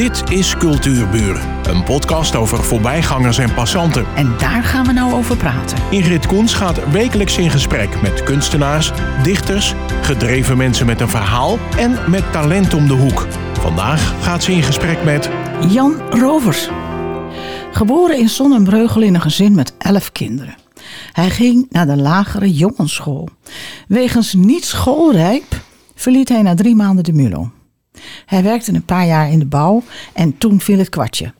Dit is Cultuurburen, een podcast over voorbijgangers en passanten. En daar gaan we nou over praten. Ingrid Koens gaat wekelijks in gesprek met kunstenaars, dichters, gedreven mensen met een verhaal en met talent om de hoek. Vandaag gaat ze in gesprek met Jan Rovers. Geboren in Sonnenbreugel in een gezin met elf kinderen. Hij ging naar de lagere jongensschool. Wegens niet schoolrijp verliet hij na drie maanden de MULO. Hij werkte een paar jaar in de bouw en toen viel het kwartje.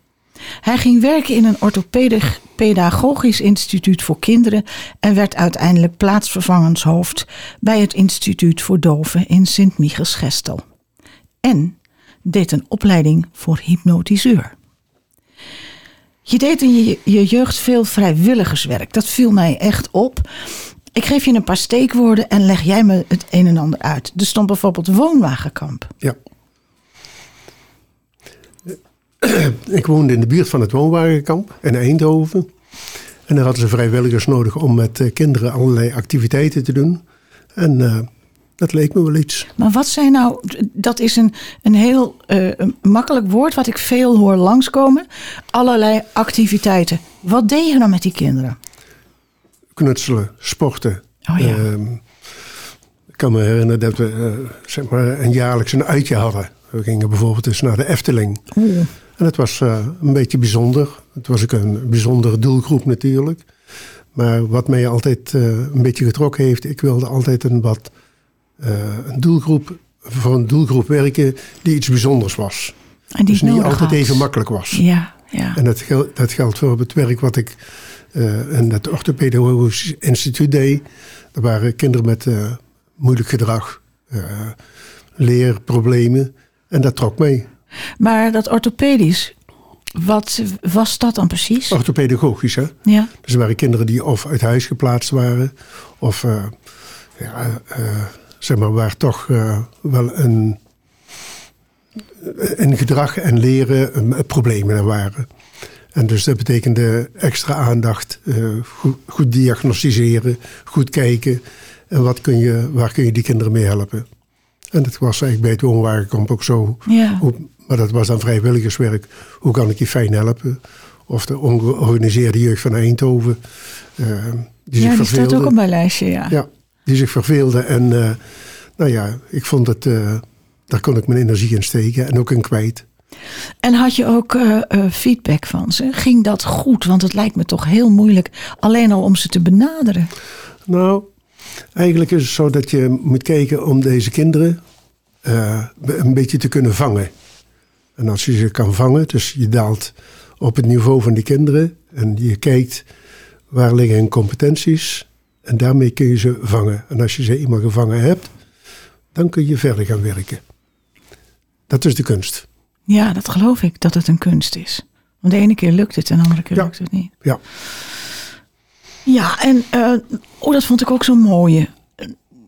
Hij ging werken in een orthopedisch pedagogisch instituut voor kinderen en werd uiteindelijk plaatsvervangershoofd bij het Instituut voor Doven in Sint-Michiels-Gestel. En deed een opleiding voor hypnotiseur. Je deed in je jeugd veel vrijwilligerswerk. Dat viel mij echt op. Ik geef je een paar steekwoorden en leg jij me het een en ander uit. Er stond bijvoorbeeld woonwagenkamp. Ja. Ik woonde in de buurt van het woonwagenkamp in Eindhoven. En daar hadden ze vrijwilligers nodig om met eh, kinderen allerlei activiteiten te doen. En uh, dat leek me wel iets. Maar wat zijn nou, dat is een, een heel uh, makkelijk woord wat ik veel hoor langskomen. Allerlei activiteiten. Wat deed je dan met die kinderen? Knutselen, sporten. Oh ja. Uh, ik kan me herinneren dat we zeg maar een jaarlijks een uitje hadden. We gingen bijvoorbeeld eens naar de Efteling. Oeh. En het was uh, een beetje bijzonder. Het was ook een bijzondere doelgroep natuurlijk. Maar wat mij altijd uh, een beetje getrokken heeft, ik wilde altijd een wat uh, een doelgroep voor een doelgroep werken die iets bijzonders was. En die dus niet altijd had. even makkelijk was. Ja, ja. En dat, gel dat geldt voor het werk wat ik in het orthopedagogisch instituut deed. Er waren kinderen met moeilijk gedrag, leerproblemen. En dat trok mee. Maar dat orthopedisch, wat was dat dan precies? Orthopedagogisch, hè? Ja. Dus er waren kinderen die of uit huis geplaatst waren, of uh, ja, uh, zeg maar, waar toch uh, wel een, een gedrag en leren problemen er waren. En dus dat betekende extra aandacht, goed, goed, diagnosticeren, goed kijken. En wat kun je, waar kun je die kinderen mee helpen? En dat was eigenlijk bij het woonwagenkamp ook zo. Ja. Maar dat was dan vrijwilligerswerk. Hoe kan ik je fijn helpen? Of de ongeorganiseerde jeugd van Eindhoven. Uh, die ja, zich die staat ook op mijn lijstje, ja. Ja, die zich verveelde. En uh, nou ja, ik vond het... Uh, daar kon ik mijn energie in steken en ook in kwijt. En had je ook uh, feedback van ze? Ging dat goed? Want het lijkt me toch heel moeilijk alleen al om ze te benaderen. Nou, Eigenlijk is het zo dat je moet kijken om deze kinderen uh, een beetje te kunnen vangen. En als je ze kan vangen, dus je daalt op het niveau van die kinderen en je kijkt waar liggen hun competenties en daarmee kun je ze vangen. En als je ze eenmaal gevangen hebt, dan kun je verder gaan werken. Dat is de kunst. Ja, dat geloof ik, dat het een kunst is. Want de ene keer lukt het en de andere keer ja. lukt het niet. Ja. Ja, en uh, oh, dat vond ik ook zo mooi.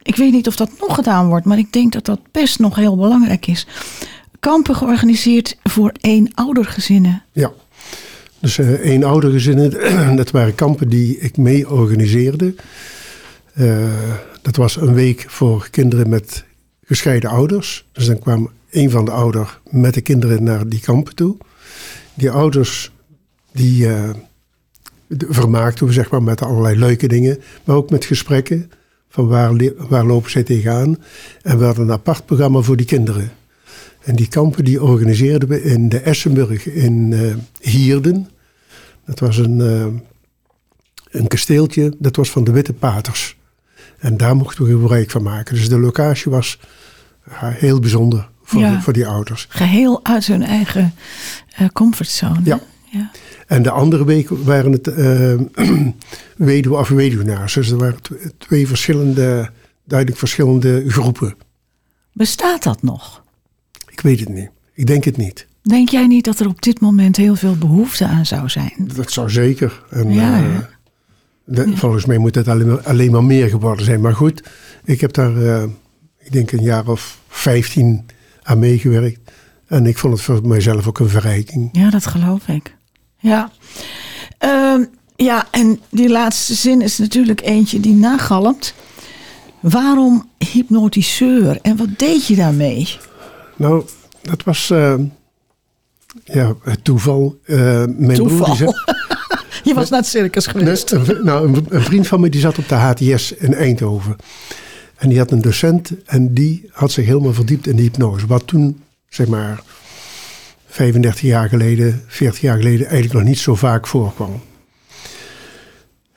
Ik weet niet of dat nog gedaan wordt, maar ik denk dat dat best nog heel belangrijk is. Kampen georganiseerd voor eenoudergezinnen. Ja, dus uh, eenoudergezinnen, dat waren kampen die ik mee organiseerde. Uh, dat was een week voor kinderen met gescheiden ouders. Dus dan kwam een van de ouders met de kinderen naar die kampen toe. Die ouders die uh, vermaakten we zeg maar met allerlei leuke dingen, maar ook met gesprekken van waar, waar lopen zij tegenaan. En we hadden een apart programma voor die kinderen. En die kampen die organiseerden we in de Essenburg in uh, Hierden. Dat was een, uh, een kasteeltje, dat was van de Witte Paters. En daar mochten we gebruik van maken. Dus de locatie was ja, heel bijzonder voor, Ja. voor die ouders. Geheel uit hun eigen eh, comfortzone. Ja. ja. En de andere week waren het eh weduwe of weduwnaars. Dus er waren tw- twee verschillende, duidelijk verschillende groepen. Bestaat dat nog? Ik weet het niet. Ik denk het niet. Denk jij niet dat er op dit moment heel veel behoefte aan zou zijn? Dat zou zeker. En, Ja, eh, ja. Volgens mij moet het alleen maar, alleen maar meer geworden zijn. Maar goed, ik heb daar, eh, ik denk een jaar of 15 aan meegewerkt. En ik vond het voor mijzelf ook een verrijking. Ja, dat geloof ik. Ja. Ehm, ja, en die laatste zin is natuurlijk eentje die nagalmt. Waarom hypnotiseur en wat deed je daarmee? Nou, dat was. eh, Ja, het toeval. Eh, mijn Toeval. broer die zat, Je was naar het circus geweest. Nou, een, een vriend van me die zat op de HTS in Eindhoven. En die had een docent en die had zich helemaal verdiept in de hypnose. Wat toen, zeg maar, 35 jaar geleden, 40 jaar geleden eigenlijk nog niet zo vaak voorkwam.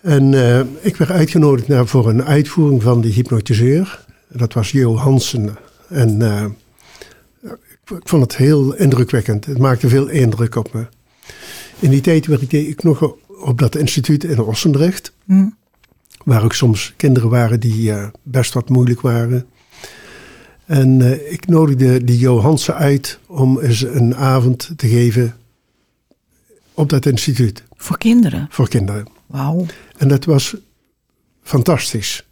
En eh, ik werd uitgenodigd naar, voor een uitvoering van die hypnotiseur. Dat was Jo Hansen. En ik vond het heel indrukwekkend. Het maakte veel indruk op me. In die tijd werkte ik nog op dat instituut in Ossendrecht. Hm. Waar ook soms kinderen waren die eh, best wat moeilijk waren. En eh, ik nodigde die Jo Hansen uit om eens een avond te geven op dat instituut Voor kinderen. voor kinderen. Wauw. En dat was fantastisch.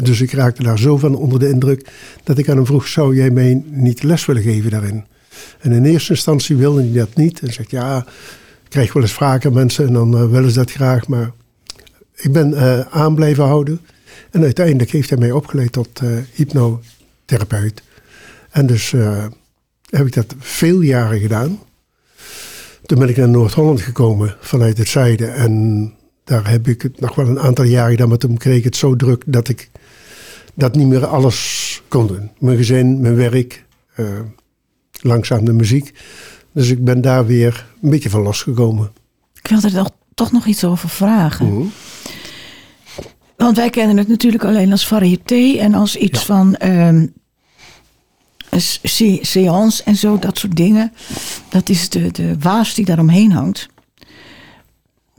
Dus ik raakte daar zo van onder de indruk dat ik aan hem vroeg: zou jij mij niet les willen geven daarin? En in eerste instantie wilde hij dat niet. En zegt ja, ik krijg wel eens vragen mensen en dan eh, willen ze dat graag. Maar ik ben eh, aan blijven houden. En uiteindelijk heeft hij mij opgeleid tot eh, hypnotherapeut. En dus heb ik dat veel jaren gedaan. Toen ben ik naar Noord-Holland gekomen vanuit het zuiden. En daar heb ik het nog wel een aantal jaren gedaan. Maar toen kreeg ik het zo druk dat ik dat niet meer alles kon doen. Mijn gezin, mijn werk, eh, langzaam de muziek. Dus ik ben daar weer een beetje van losgekomen. Ik wilde er toch, nog iets over vragen. Mhm. Want wij kennen het natuurlijk alleen als variété en als iets Ja. van ehm se- seance en zo, dat soort dingen. Dat is de, de waas die daaromheen hangt.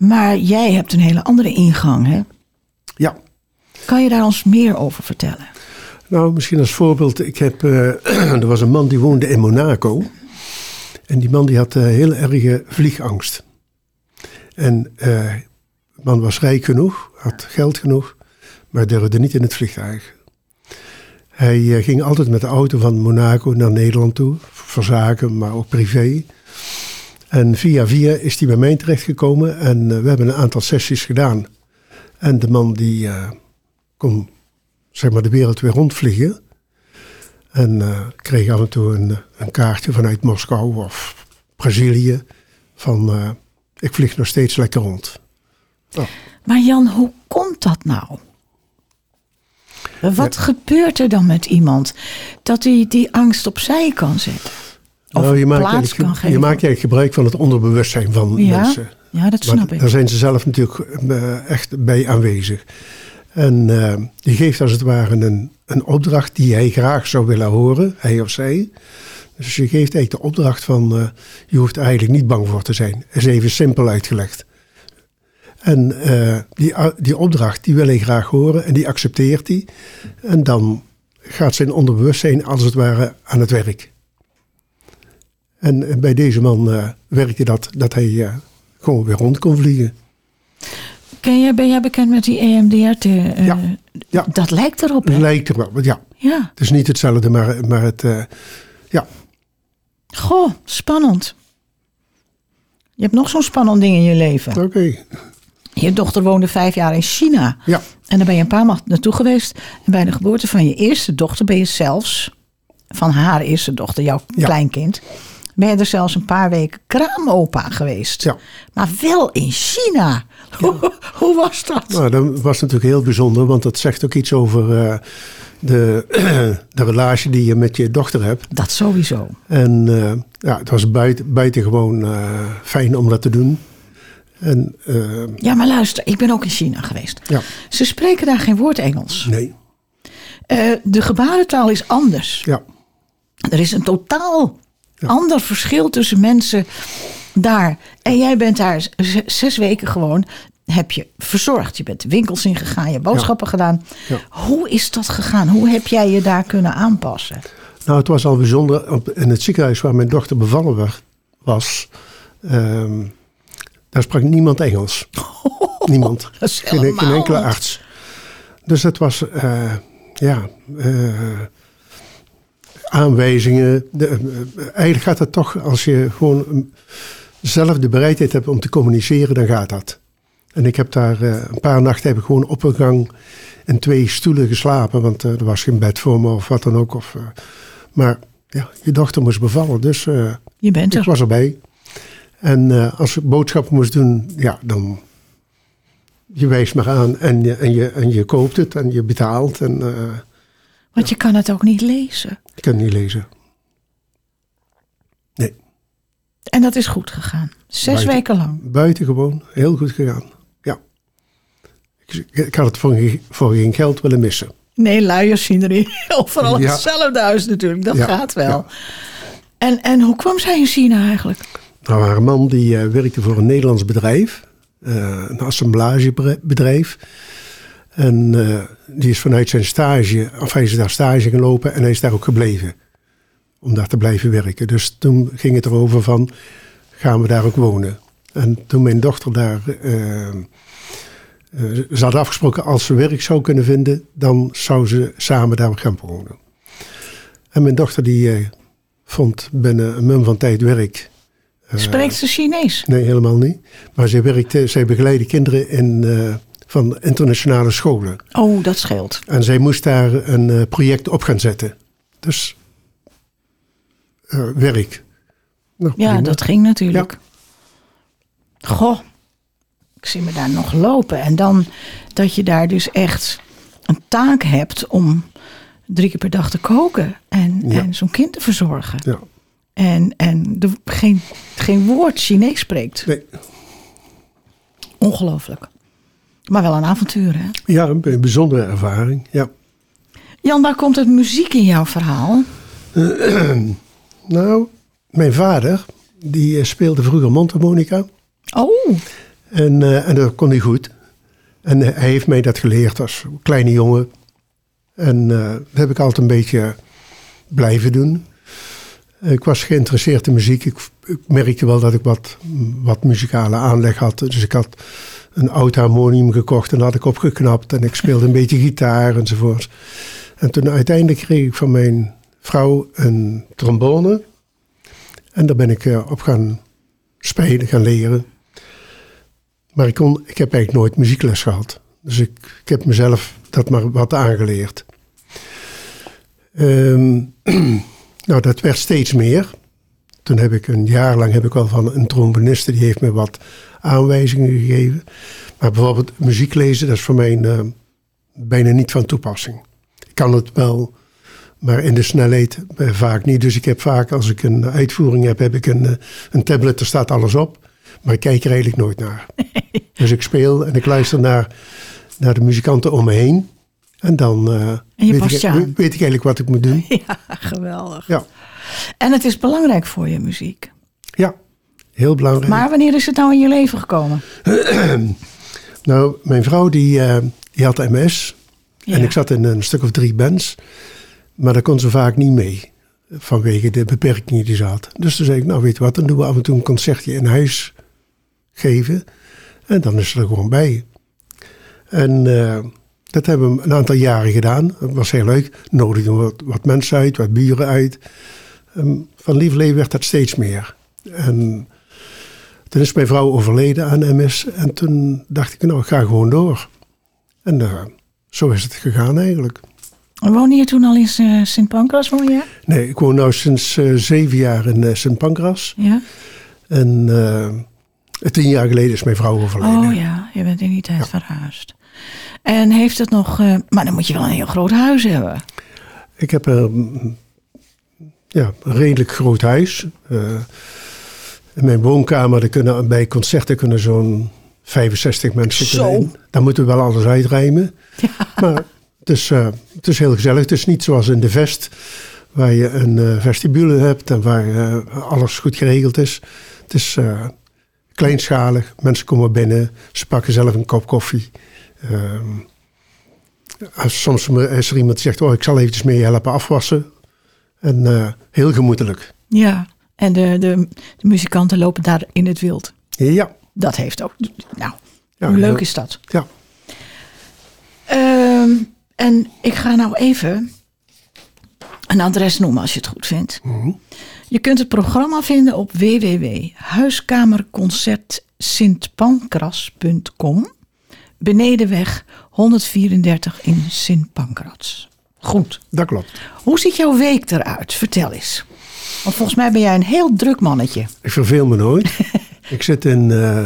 Maar jij hebt een hele andere ingang, hè? Ja, Kan je daar ons meer over vertellen? nou misschien als voorbeeld. Ik heb, eh, er was een man die woonde in Monaco. En die man die had eh, heel erge vliegangst. En eh, de man was rijk genoeg, had geld genoeg, maar durfde niet in het vliegtuig. Hij ging altijd met de auto van Monaco naar Nederland toe, voor zaken, maar ook privé. En via via is hij bij mij terechtgekomen en eh, we hebben een aantal sessies gedaan. En de man die eh, kon zeg maar, de wereld weer rondvliegen. En eh, kreeg af en toe een, een kaartje vanuit Moskou of Brazilië van ik vlieg nog steeds lekker rond. Maar Jan, hoe komt dat nou? Wat gebeurt er dan met iemand dat hij die angst opzij kan zetten? Of Nou, je, maakt plaats je maakt eigenlijk gebruik van het onderbewustzijn van Ja, mensen. ja, dat Maar snap ik. Daar zijn ze zelf natuurlijk eh, echt bij aanwezig. En eh, die geeft als het ware een, een opdracht die hij graag zou willen horen, hij of zij. Dus je geeft eigenlijk de opdracht van, eh, je hoeft er eigenlijk niet bang voor te zijn. Is even simpel uitgelegd. En die, die opdracht, die wil hij graag horen en die accepteert hij. En dan gaat zijn onderbewustzijn als het ware aan het werk. En bij deze man eh, werkte dat, dat hij eh, gewoon weer rond kon vliegen. Ken jij, ben jij bekend met die EMDR? eh, Ja. Ja. Dat lijkt erop, hè? Lijkt er wel, want ja, Ja. het is niet hetzelfde, maar, maar het, ja, Goh, spannend. Je hebt nog zo'n spannend ding in je leven. oké. Je dochter woonde vijf jaar in China. Ja, En daar ben je een paar maanden naartoe geweest. En bij de geboorte van je eerste dochter ben je zelfs, van haar eerste dochter, jouw Ja. kleinkind, ben je er zelfs een paar weken kraamopa geweest. ja. Maar wel in China. Hoe, hoe was dat? Nou, dat was natuurlijk heel bijzonder, want dat zegt ook iets over eh, de, de relatie die je met je dochter hebt. Dat sowieso. En eh, ja, het was buiten, buitengewoon eh, fijn om dat te doen. En Ja, maar luister, ik ben ook in China geweest. ja, Ze spreken daar geen woord Engels. nee, de gebarentaal is anders. ja, Er is een totaal ander verschil tussen mensen daar. En jij bent daar zes weken gewoon, heb je verzorgd. Je bent de winkels ingegaan, je hebt boodschappen gedaan. Hoe is dat gegaan? Hoe heb jij je daar kunnen aanpassen? Nou, het was al bijzonder. In het ziekenhuis waar mijn dochter bevallen was, ehm, daar sprak niemand Engels. Niemand. Dat Geen, geen enkele arts. Dus het was, eh, ja, eh, aanwijzingen. De, eh, eigenlijk gaat het toch, als je gewoon zelf de bereidheid hebt om te communiceren, dan gaat dat. En ik heb daar eh, een paar nachten heb ik gewoon op een gang in twee stoelen geslapen. Want eh, er was geen bed voor me of wat dan ook. Of, eh, maar ja, je dochter moest bevallen, dus eh, Je bent ik er. was erbij. En eh, als ik boodschappen moest doen, ja, dan... Je wijst maar aan en je, en je, en je koopt het en je betaalt. En eh, Want je kan het ook niet lezen. je kan het niet lezen. Nee, En dat is goed gegaan. Zes Buiten. weken lang. buitengewoon. Heel goed gegaan. Ja. Ik, ik had het voor, geen- voor geen geld willen missen. Nee, luiers zien er overal Ja. hetzelfde huis natuurlijk. Dat Ja, gaat wel. En, en hoe kwam zij in China eigenlijk? Nou, een man die eh, werkte voor een Nederlands bedrijf, eh, een assemblagebedrijf. En eh, die is vanuit zijn stage, of hij is daar stage gelopen en hij is daar ook gebleven. Om daar te blijven werken. Dus toen ging het erover van, gaan we daar ook wonen? En toen mijn dochter daar, eh, eh, ze hadden afgesproken als ze werk zou kunnen vinden, dan zou ze samen daar gaan wonen. En mijn dochter die vond binnen een mum van tijd werk. Spreekt ze Chinees? Nee, helemaal niet. Maar zij, werkte, zij begeleidde kinderen in, van internationale scholen. Oh, dat scheelt. En zij moest daar een eh, project op gaan zetten. Dus eh, werk. Nou, Ja, prima. dat ging natuurlijk. Goh, ik zie me daar nog lopen. En dan dat je daar dus echt een taak hebt om drie keer per dag te koken. En, Ja. en zo'n kind te verzorgen. Ja. En, en de, geen, geen woord Chinees spreekt. Nee. Ongelooflijk. Maar wel een avontuur, hè? Ja, een, bijzondere ervaring. Ja. Jan, waar komt het muziek in jouw verhaal? Nou, mijn vader, die eh, speelde vroeger mondharmonica. Oh, En, eh, en dat kon hij goed. En eh, hij heeft mij dat geleerd als kleine jongen. En dat heb ik altijd een beetje blijven doen. Ik was geïnteresseerd in muziek. Ik, ik merkte wel dat ik wat, wat muzikale aanleg had. Dus ik had een oud harmonium gekocht en had ik opgeknapt. En ik speelde een beetje gitaar enzovoort. En toen uiteindelijk kreeg ik van mijn vrouw een trombone. En daar ben ik eh, op gaan spelen, gaan leren. Maar ik, kon, ik heb eigenlijk nooit muziekles gehad. Dus ik, ik heb mezelf dat maar wat aangeleerd. Ehm, nou, dat werd steeds meer. Toen heb ik een jaar lang heb ik wel van een tromboniste, die heeft me wat aanwijzingen gegeven. Maar bijvoorbeeld muziek lezen, dat is voor mij eh, bijna niet van toepassing. Ik kan het wel, maar in de snelheid eh, vaak niet. Dus ik heb vaak, als ik een uitvoering heb, heb ik een, eh, een tablet, daar staat alles op. Maar ik kijk er eigenlijk nooit naar. dus ik speel en ik luister naar, naar de muzikanten om me heen. En dan En weet, ik, aan. weet ik eigenlijk wat ik moet doen. ja, geweldig. Ja, En het is belangrijk voor je muziek. ja heel belangrijk. Maar wanneer is het nou in je leven gekomen? Nou, mijn vrouw die, eh, die had MS. Ja. En ik zat in een stuk of drie bands. Maar daar kon ze vaak niet mee. Vanwege de beperkingen die ze had. Dus toen zei ik, nou weet je wat, dan doen we af en toe een concertje in huis geven. En dan is ze er gewoon bij. En eh, dat hebben we een aantal jaren gedaan. Dat was heel leuk. Nodigden wat, wat mensen uit, wat buren uit. Ehm, van Lieverlee werd dat steeds meer. En toen is mijn vrouw overleden aan MS. En toen dacht ik, nou, ik ga gewoon door. En eh, zo is het gegaan eigenlijk. Woonde je toen al in eh, Sint Pancras, woon je? Nee, ik woon nu sinds eh, zeven jaar in Sint Pancras. Ja. En tien jaar geleden is mijn vrouw overleden. Oh ja, je bent in die tijd verhuisd. En heeft het nog... maar dan moet je wel een heel groot huis hebben. Ik heb een, ja, een redelijk groot huis. In mijn woonkamer daar kunnen, bij concerten kunnen zo'n 65 mensen Zo. kunnen in. Dan moeten we wel alles uitrijmen. Maar het is, eh, het is heel gezellig. Het is niet zoals in de Vest, waar je een eh, vestibule hebt en waar eh, alles goed geregeld is. Het is kleinschalig. Mensen komen binnen, ze pakken zelf een kop koffie. Ehm, als soms is er iemand die zegt, oh, ik zal eventjes mee helpen afwassen. En heel gemoedelijk. Ja. En de, de, de muzikanten lopen daar in het wild. Ja, Dat heeft ook... Nou, Ja, hoe leuk is dat? ja. Ehm, en ik ga nou even een adres noemen als je het goed vindt. Mhm. Je kunt het programma vinden op www.huiskamerconcertsintpancras.com Benedenweg 134 in Sint Pancras. Goed. dat klopt. Hoe ziet jouw week eruit? Vertel eens. Want volgens mij ben jij een heel druk mannetje. Ik verveel me nooit. Ik zit in, uh,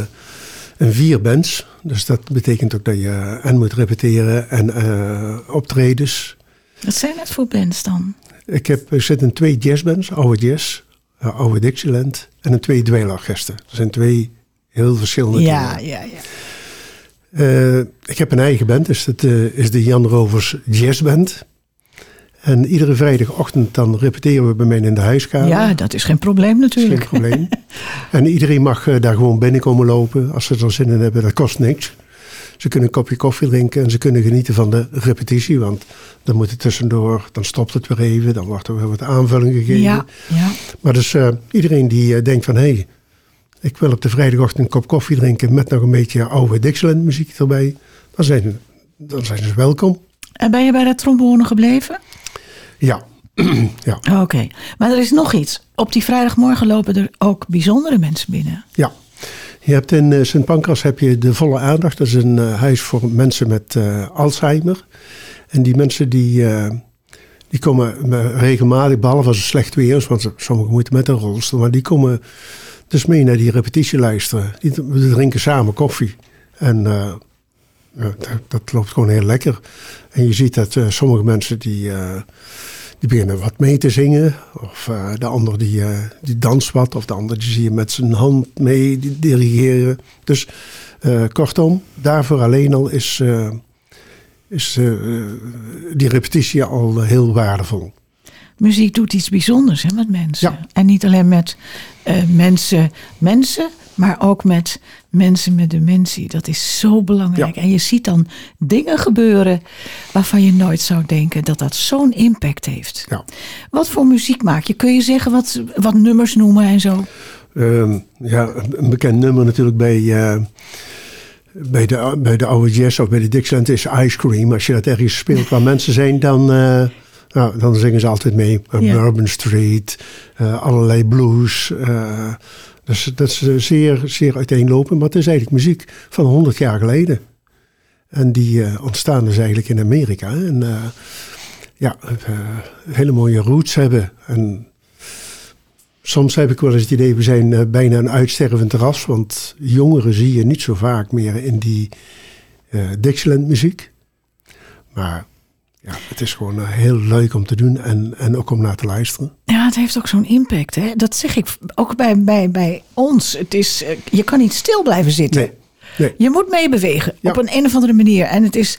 in vier bands. Dus dat betekent ook dat je en moet repeteren en uh, optredens. Wat zijn dat voor bands dan? Ik, heb, ik zit in twee jazzbands, oude jazz, uh, oude Dixieland. En in twee dweilorkesten. Dat zijn twee heel verschillende ja, dingen. Ja, ja, uh, ik heb een eigen band, dus dat uh, is de Jan Rovers Jazzband. En iedere vrijdagochtend dan repeteren we bij mij in de huiskamer. Ja, dat is geen probleem natuurlijk. Geen probleem. en iedereen mag uh, daar gewoon binnenkomen lopen als ze er zin in hebben. Dat kost niks. Ze kunnen een kopje koffie drinken en ze kunnen genieten van de repetitie. Want dan moet het tussendoor, dan stopt het weer even. Dan wordt er weer wat aanvulling gegeven. Ja, ja. Maar dus iedereen die denkt van... hé, hey, ik wil op de vrijdagochtend een kop koffie drinken met nog een beetje oude Dixieland muziek erbij. Dan zijn, dan zijn ze welkom. En ben je bij de trombone gebleven? Ja. ja. Oké, okay. maar er is nog iets. Op die vrijdagmorgen lopen er ook bijzondere mensen binnen. Ja. Je hebt in uh, Sint Pancras heb je de volle aandacht. Dat is een uh, huis voor mensen met uh, Alzheimer. En die mensen die, die komen regelmatig, behalve als het slecht weer is, want sommigen moeten met een rolstoel, maar die komen dus mee naar die repetitie luisteren. We drinken samen koffie. En dat, dat, loopt gewoon heel lekker. En je ziet dat uh, sommige mensen die, uh, die beginnen wat mee te zingen. Of de ander die, die danst wat. Of de ander die zie je met zijn hand mee dirigeren. Dus kortom, daarvoor alleen al is, is die repetitie al heel waardevol muziek doet iets bijzonders hè, met mensen. Ja. En niet alleen met uh, mensen, mensen, maar ook met mensen met dementie. Dat is zo belangrijk. Ja. En je ziet dan dingen gebeuren waarvan je nooit zou denken dat dat zo'n impact heeft. Ja. Wat voor muziek maak je? Kun je zeggen wat, wat nummers noemen en zo? Um, ja, een bekend nummer natuurlijk bij... Uh bij de, bij de oude jazz of bij de Dixieland is Ice Cream. Als je dat ergens speelt waar mensen zijn, dan, uh, nou, dan zingen ze altijd mee. Uh. Bourbon Street, uh, allerlei blues. Dat is zeer, zeer uiteenlopend. Maar het is eigenlijk muziek van 100 jaar geleden. En die uh, ontstaan dus eigenlijk in Amerika. En uh, ja, hele mooie roots hebben. En soms heb ik wel eens het idee, we zijn bijna een uitstervend ras. Want jongeren zie je niet zo vaak meer in die Dixieland muziek. Maar ja, het is gewoon uh, heel leuk om te doen en, en ook om naar te luisteren. Ja, het heeft ook zo'n impact. Hè? Dat zeg ik ook bij, bij, bij ons. Het is, uh, je kan niet stil blijven zitten. Nee, nee. Je moet meebewegen Ja. op een, een of andere manier. En het is,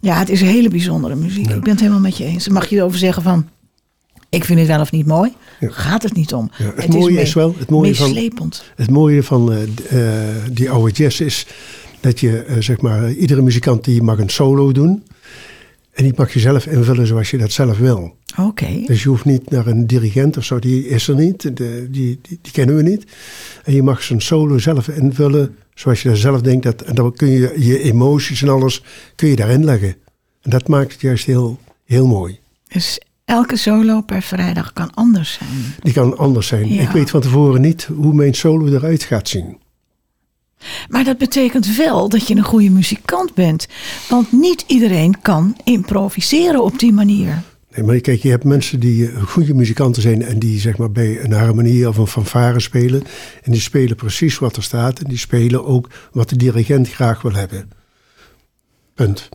ja, het is hele bijzondere muziek. Ja. Ik ben het helemaal met je eens. Mag je erover zeggen van... Ik vind het wel of niet mooi. Ja. Gaat het niet om. Het mooie mee- is wel- het mooie van-. Het mooie van uh, die oude jazz is dat je, uh, zeg maar, iedere muzikant die mag een solo doen. En die mag je zelf invullen zoals je dat zelf wil. Oké. Dus je hoeft niet naar een dirigent of zo, die is er niet. De, die, die, die kennen we niet. En je mag zijn solo zelf invullen zoals je dat zelf denkt. Dat, en dan kun je je emoties en alles kun je daarin leggen. En dat maakt het juist heel, heel mooi. Dus elke solo per vrijdag kan anders zijn. Die kan anders zijn. Ja. Ik weet van tevoren niet hoe mijn solo eruit gaat zien. Maar dat betekent wel dat je een goede muzikant bent. Want niet iedereen kan improviseren op die manier. Nee, maar kijk, je hebt mensen die eh, goede muzikanten zijn en die zeg maar bij een harmonie of een fanfare spelen. En die spelen precies wat er staat en die spelen ook wat de dirigent graag wil hebben. Punt.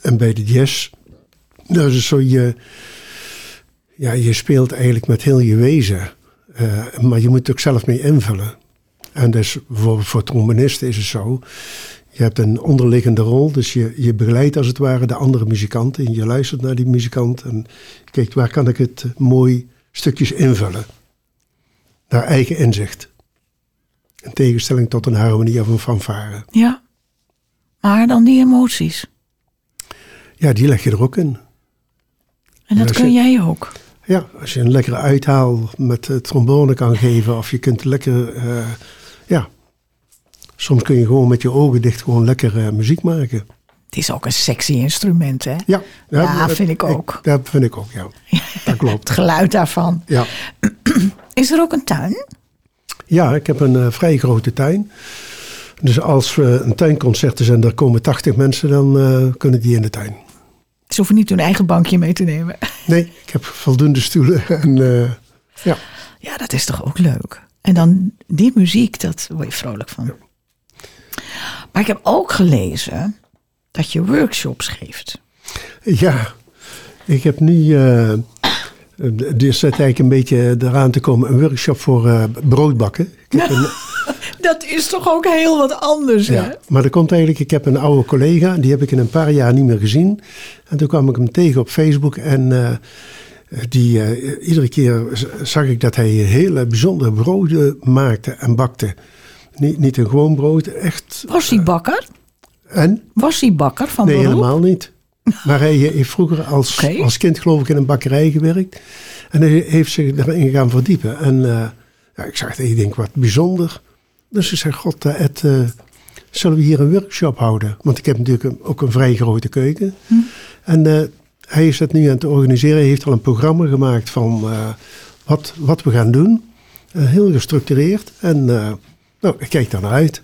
En bij de jazz, dat is zo je, ja, je speelt eigenlijk met heel je wezen. Eh, maar je moet het ook zelf mee invullen. En dus voor, voor trombonisten is het zo. Je hebt een onderliggende rol, dus je, je begeleidt als het ware de andere muzikanten. En je luistert naar die muzikant en kijkt waar kan ik het eh, mooi stukjes invullen. Naar eigen inzicht. In tegenstelling tot een harmonie of een fanfare. Ja. Maar dan die emoties. Ja, die leg je er ook in. En dat kun jij ook. Ja, als je een lekkere uithaal met eh, trombone kan geven, of je kunt lekker, eh, ja. Soms kun je gewoon met je ogen dicht gewoon lekker eh, muziek maken. Het is ook een sexy instrument, hè? Ja, Ja, dat- vind ik ook. dat vind ik ook, ja. Dat klopt. Het geluid daarvan. Ja. Is er ook een tuin? Ja, ik heb een eh, vrij grote tuin. Dus als we een tuinconcert is en er komen 80 mensen, dan eh, kunnen die in de tuin. Ze hoeven niet hun eigen bankje mee te nemen. Nee, ik heb voldoende stoelen. En, ja. Ja, dat is toch ook leuk? En dan die muziek, dat word je vrolijk van. Maar ik heb ook gelezen dat je workshops geeft. Ja, ik heb nu, uh, dus zit eigenlijk een beetje eraan te komen, een workshop voor uh, broodbakken. Ik heb een, dat is toch ook heel wat anders, ja, hè? Maar dat komt eigenlijk, ik heb een oude collega, die heb ik in een paar jaar niet meer gezien. En toen kwam ik hem tegen op Facebook en uh, die, uh, iedere keer zag ik dat hij hele bijzondere broden maakte en bakte. Niet, niet een gewoon brood, echt... Was hij bakker? En? Was hij bakker van Nee, beroep? helemaal niet. Maar hij heeft vroeger als, als kind geloof ik in een bakkerij gewerkt. En hij heeft zich daarin gaan verdiepen. En uh, ja, ik zag het, ik denk wat bijzonder. Dus ik zei, god Ed, uh, zullen we hier een workshop houden? Want ik heb natuurlijk ook een vrij grote keuken. Hm. En uh, hij is dat nu aan het organiseren. Hij heeft al een programma gemaakt van uh, wat, wat we gaan doen. Uh, heel gestructureerd. En nou, ik kijk daar naar uit.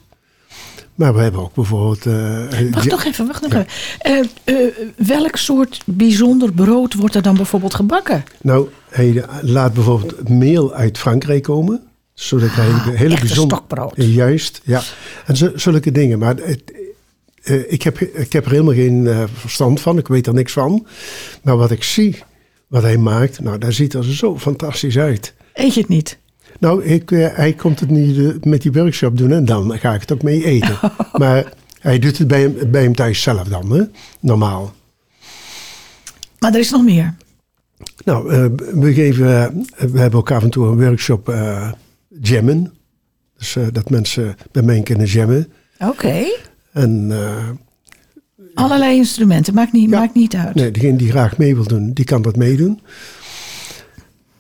Maar we hebben ook bijvoorbeeld... Uh, wacht nog even, wacht nog ja. even. Uh, uh, welk soort bijzonder brood wordt er dan bijvoorbeeld gebakken? Nou, hij laat bijvoorbeeld meel uit Frankrijk komen. Zodat hij Ah, hele bijzonder... stokbrood. Juist, ja. En zulke dingen. Maar het, ik, heb, ik heb er helemaal geen verstand van. Ik weet er niks van. Maar wat ik zie, wat hij maakt... Nou, daar ziet er zo fantastisch uit. Eet je het niet? Nou, ik, hij komt het nu met die workshop doen en dan ga ik het ook mee eten. maar hij doet het bij hem, bij hem thuis zelf dan, hè? normaal. Maar er is nog meer. Nou, we, geven, we hebben ook af en toe een workshop jammen. Dus dat mensen bij mij kunnen jammen. Oké. Okay. En... Allerlei instrumenten, maakt niet, ja, maakt niet uit. Nee, degene die graag mee wil doen, die kan dat meedoen.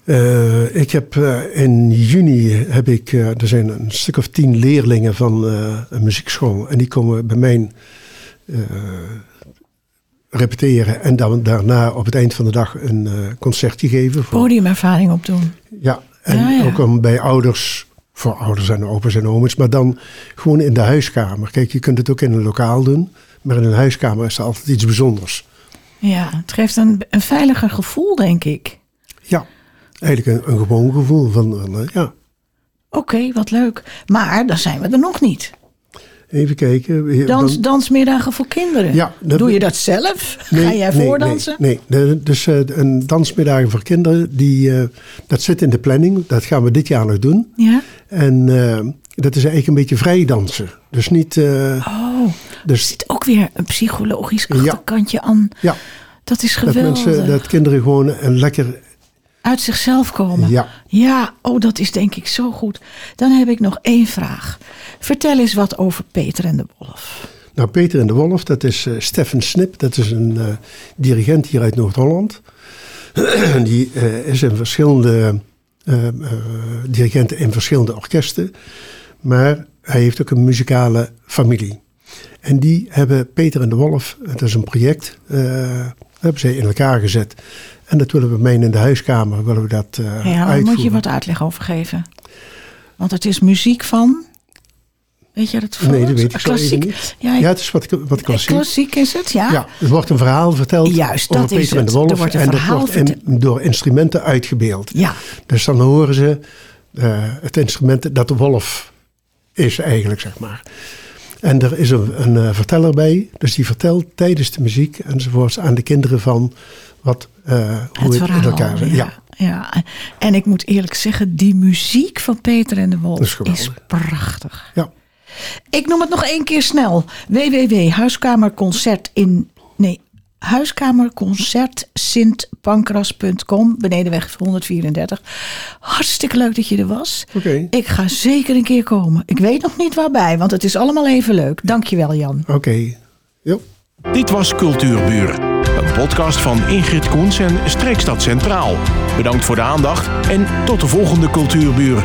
Uh, ik heb uh, in juni heb ik, uh, er zijn een stuk of tien leerlingen van een muziekschool en die komen bij mij repeteren en dan daarna op het eind van de dag een concertje geven. Voor, Podiumervaring opdoen. Ja, en ja, ja. ook om bij ouders, voor ouders en opa's en oma's, maar dan gewoon in de huiskamer. Kijk, je kunt het ook in een lokaal doen, maar in een huiskamer is er altijd iets bijzonders. Ja, het geeft een, een veiliger gevoel, denk ik. Ja. Eigenlijk een, een gewoon gevoel van, van ja. Oké, okay, wat leuk. Maar dan zijn we er nog niet. Even kijken. Dans, dan, dansmiddagen voor kinderen. Ja, dat, Doe je dat zelf? Nee, Ga jij nee, voordansen? Nee, nee. dus uh, een dansmiddagen voor kinderen, die, uh, dat zit in de planning. Dat gaan we dit jaar nog doen. Ja. En uh, dat is eigenlijk een beetje vrij dansen. Dus niet... oh, dus, er zit ook weer een psychologisch achterkantje ja, aan. Ja. Dat is geweldig. Dat, mensen, dat kinderen gewoon een lekker uit zichzelf komen. Ja. Ja, oh, dat is denk ik zo goed. Dan heb ik nog één vraag. Vertel eens wat over Peter en de Wolf. Nou, Peter en de Wolf, dat is uh, Steffen Snip. Dat is een uh, dirigent hier uit Noord-Holland. Die uh, is in verschillende dirigenten in verschillende orkesten. Maar hij heeft ook een muzikale familie. En die hebben Peter en de Wolf, dat is een project, hebben zij in elkaar gezet. En dat willen we mee in de huiskamer, willen we dat uh, ja, daar moet je wat uitleg over geven. Want het is muziek van... Weet je dat voor? Nee, dat weet ik klassiek. niet. Ja, ja, het is wat, wat klassiek. Klassiek is het, ja. Ja, er wordt een verhaal verteld Juist, over dat Peter is en de Wolf. Er wordt een en dat wordt in, door instrumenten uitgebeeld. Ja. Dus dan horen ze uh, het instrument dat de wolf is eigenlijk, zeg maar. En er is een, een uh, verteller bij, dus die vertelt tijdens de muziek enzovoorts aan de kinderen van wat, uh, hoe het, het verhaal, in elkaar ja. ja. ja. En ik moet eerlijk zeggen, die muziek van Peter en de Wolf is, is, prachtig. Ja. Ik noem het nog één keer snel. www.huiskamerconcert in... Nee, huiskamerconcertsintpancras.com, benedenweg 134. Hartstikke leuk dat je er was. Okay. Ik ga zeker een keer komen. Ik weet nog niet waarbij, want het is allemaal even leuk. Dankjewel, Jan. Oké. Okay. Dit was Cultuurbuur. Een podcast van Ingrid Koens en Streekstad Centraal. Bedankt voor de aandacht en tot de volgende Cultuurbuur.